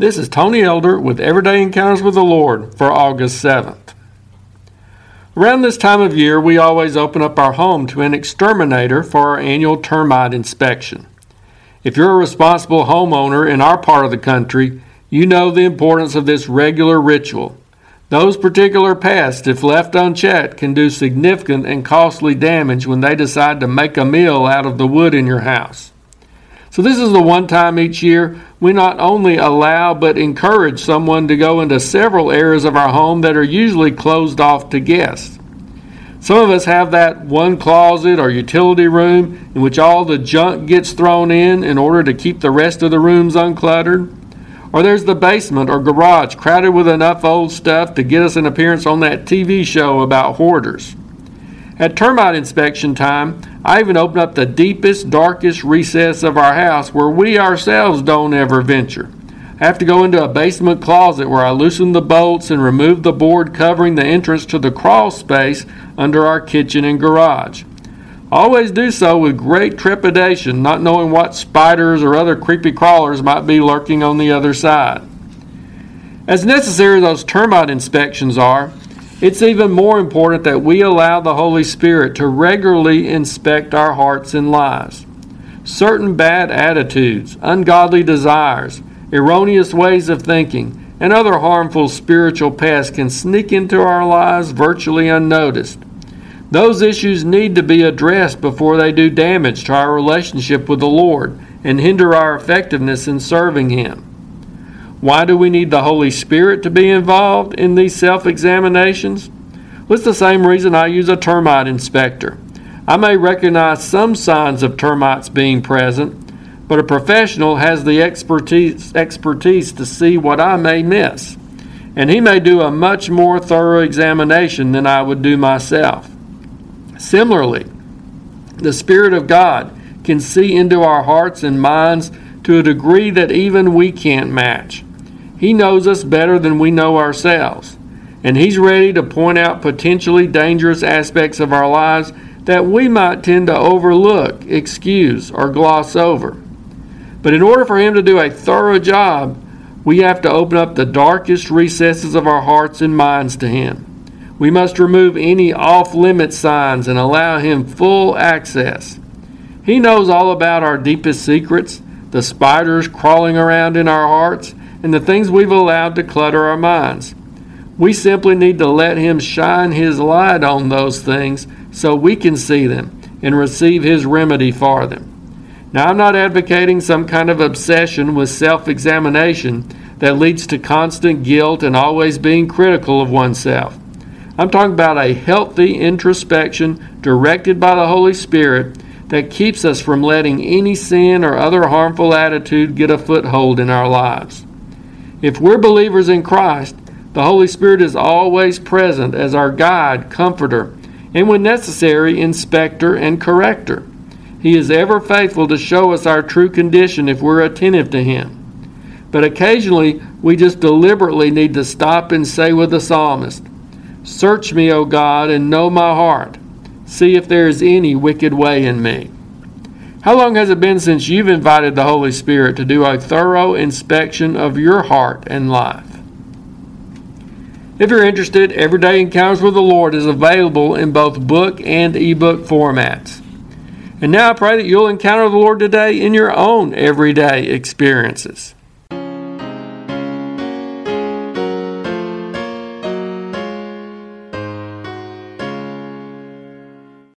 This is Tony Elder with Everyday Encounters with the Lord for August 7th. Around this time of year, we always open up our home to an exterminator for our annual termite inspection. If you're a responsible homeowner in our part of the country, you know the importance of this regular ritual. Those particular pests, if left unchecked, can do significant and costly damage when they decide to make a meal out of the wood in your house. So, this is the one time each year we not only allow but encourage someone to go into several areas of our home that are usually closed off to guests. Some of us have that one closet or utility room in which all the junk gets thrown in in order to keep the rest of the rooms uncluttered. Or there's the basement or garage crowded with enough old stuff to get us an appearance on that TV show about hoarders. At termite inspection time, I even open up the deepest, darkest recess of our house where we ourselves don't ever venture. I have to go into a basement closet where I loosen the bolts and remove the board covering the entrance to the crawl space under our kitchen and garage. I always do so with great trepidation, not knowing what spiders or other creepy crawlers might be lurking on the other side. As necessary as those termite inspections are, it's even more important that we allow the Holy Spirit to regularly inspect our hearts and lives. Certain bad attitudes, ungodly desires, erroneous ways of thinking, and other harmful spiritual pests can sneak into our lives virtually unnoticed. Those issues need to be addressed before they do damage to our relationship with the Lord and hinder our effectiveness in serving Him. Why do we need the Holy Spirit to be involved in these self examinations? Well, it's the same reason I use a termite inspector. I may recognize some signs of termites being present, but a professional has the expertise, expertise to see what I may miss, and he may do a much more thorough examination than I would do myself. Similarly, the Spirit of God can see into our hearts and minds to a degree that even we can't match. He knows us better than we know ourselves, and He's ready to point out potentially dangerous aspects of our lives that we might tend to overlook, excuse, or gloss over. But in order for Him to do a thorough job, we have to open up the darkest recesses of our hearts and minds to Him. We must remove any off limit signs and allow Him full access. He knows all about our deepest secrets, the spiders crawling around in our hearts, and the things we've allowed to clutter our minds. We simply need to let Him shine His light on those things so we can see them and receive His remedy for them. Now, I'm not advocating some kind of obsession with self examination that leads to constant guilt and always being critical of oneself. I'm talking about a healthy introspection directed by the Holy Spirit that keeps us from letting any sin or other harmful attitude get a foothold in our lives. If we're believers in Christ, the Holy Spirit is always present as our guide, comforter, and when necessary, inspector and corrector. He is ever faithful to show us our true condition if we're attentive to Him. But occasionally, we just deliberately need to stop and say with the psalmist, Search me, O God, and know my heart. See if there is any wicked way in me. How long has it been since you've invited the Holy Spirit to do a thorough inspection of your heart and life? If you're interested, Everyday Encounters with the Lord is available in both book and ebook formats. And now I pray that you'll encounter the Lord today in your own everyday experiences.